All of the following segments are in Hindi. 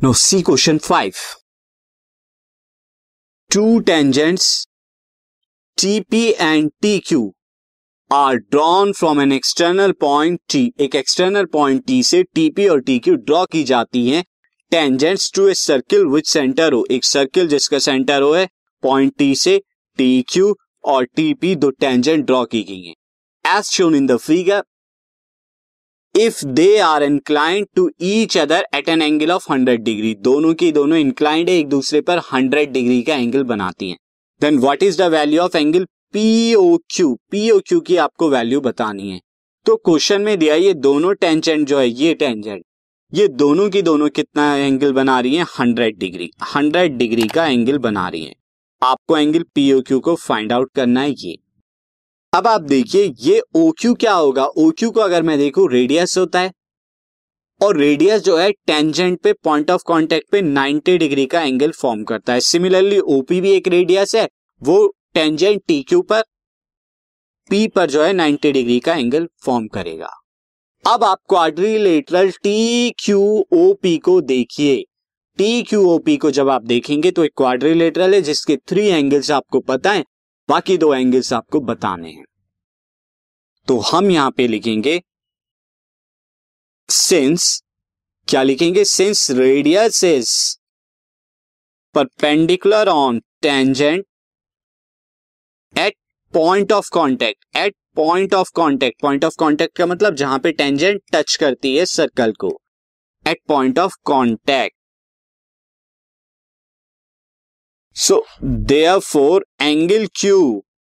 No see question five two tangents TP and T Q are drawn from an external point T एक एक्सटर्नल पॉइंट टी से टीपी और टी क्यू ड्रॉ की जाती हैं। Tangents to a circle which centre हो एक सर्किल जिसका सेंटर हो है पॉइंट टी से टी क्यू और टीपी दो टेंजेंट ड्रॉ की गई हैं। As shown in the figure if they are inclined to each other at an angle of hundred degree दोनों की दोनों इंक्लाइंड है, एक दूसरे पर हंड्रेड डिग्री का एंगल बनाती हैं। Then what is the value of angle P O Q P O Q की आपको वैल्यू बतानी है। तो क्वेश्चन में दिया ये दोनों टेंजेंट जो है, ये टेंजेंट ये दोनों की दोनों कितना एंगल बना रही है? हंड्रेड डिग्री हंड्रेड डिग्री का एंगल बना रही है। आपको एंगल पीओ क्यू को फाइंड आउट करना है ये। अब आप देखिए, ये ओ क्यू क्या होगा? ओ क्यू को अगर मैं देखू रेडियस होता है। और रेडियस जो है टेंजेंट पे पॉइंट ऑफ़ कांटेक्ट पे 90 डिग्री का एंगल फॉर्म करता है। सिमिलरली ओपी भी एक रेडियस है। वो टेंजेंट टी क्यू पर पी पर जो है 90 डिग्री का एंगल फॉर्म करेगा। अब आप quadrilateral T Q O P को देखिए। टी क्यू ओ पी को जब आप देखेंगे तो एक क्वाड्रिलेटरल है, जिसके थ्री एंगल्स आपको पता है। बाकी दो एंगल्स आपको बताने हैं। तो हम यहाँ पे लिखेंगे सिंस क्या लिखेंगे? Since radius is perpendicular on tangent at point of contact at point of contact point of contact का मतलब जहाँ पे टेंजेंट टच करती है सर्कल को at point of contact so there four angle Q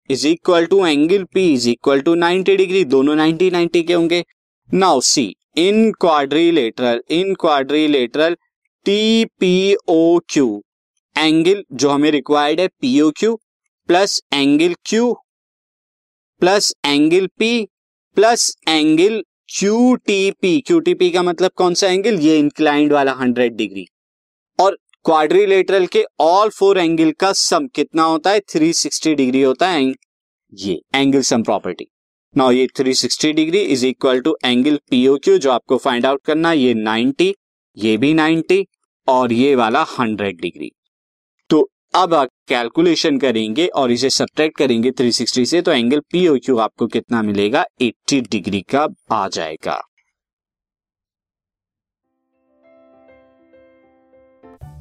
is equal to angle पी इज़ इक्वल टू 90 डिग्री दोनों 90 90 के होंगे। Now see in quadrilateral in quadrilateral T P O Q angle जो हमें रिक्वायर्ड है P O Q plus angle Q plus angle P plus angle Q T P Q T P का मतलब कौन सा एंगल ये इंक्लाइंड वाला हंड्रेड डिग्री क्वाड्रिलेटरल के ऑल फोर एंगल का सम कितना होता है? 360 डिग्री होता है ये एंगल सम प्रॉपर्टी नाउ ये 360 degree is equal to angle P O Q जो आपको फाइंड आउट करना ये 90 ये भी 90 और ये वाला 100 डिग्री तो अब आप कैलकुलेशन करेंगे और इसे सब्ट्रैक्ट करेंगे 360 से तो एंगल पीओ क्यू आपको कितना मिलेगा? 80 डिग्री का आ जाएगा।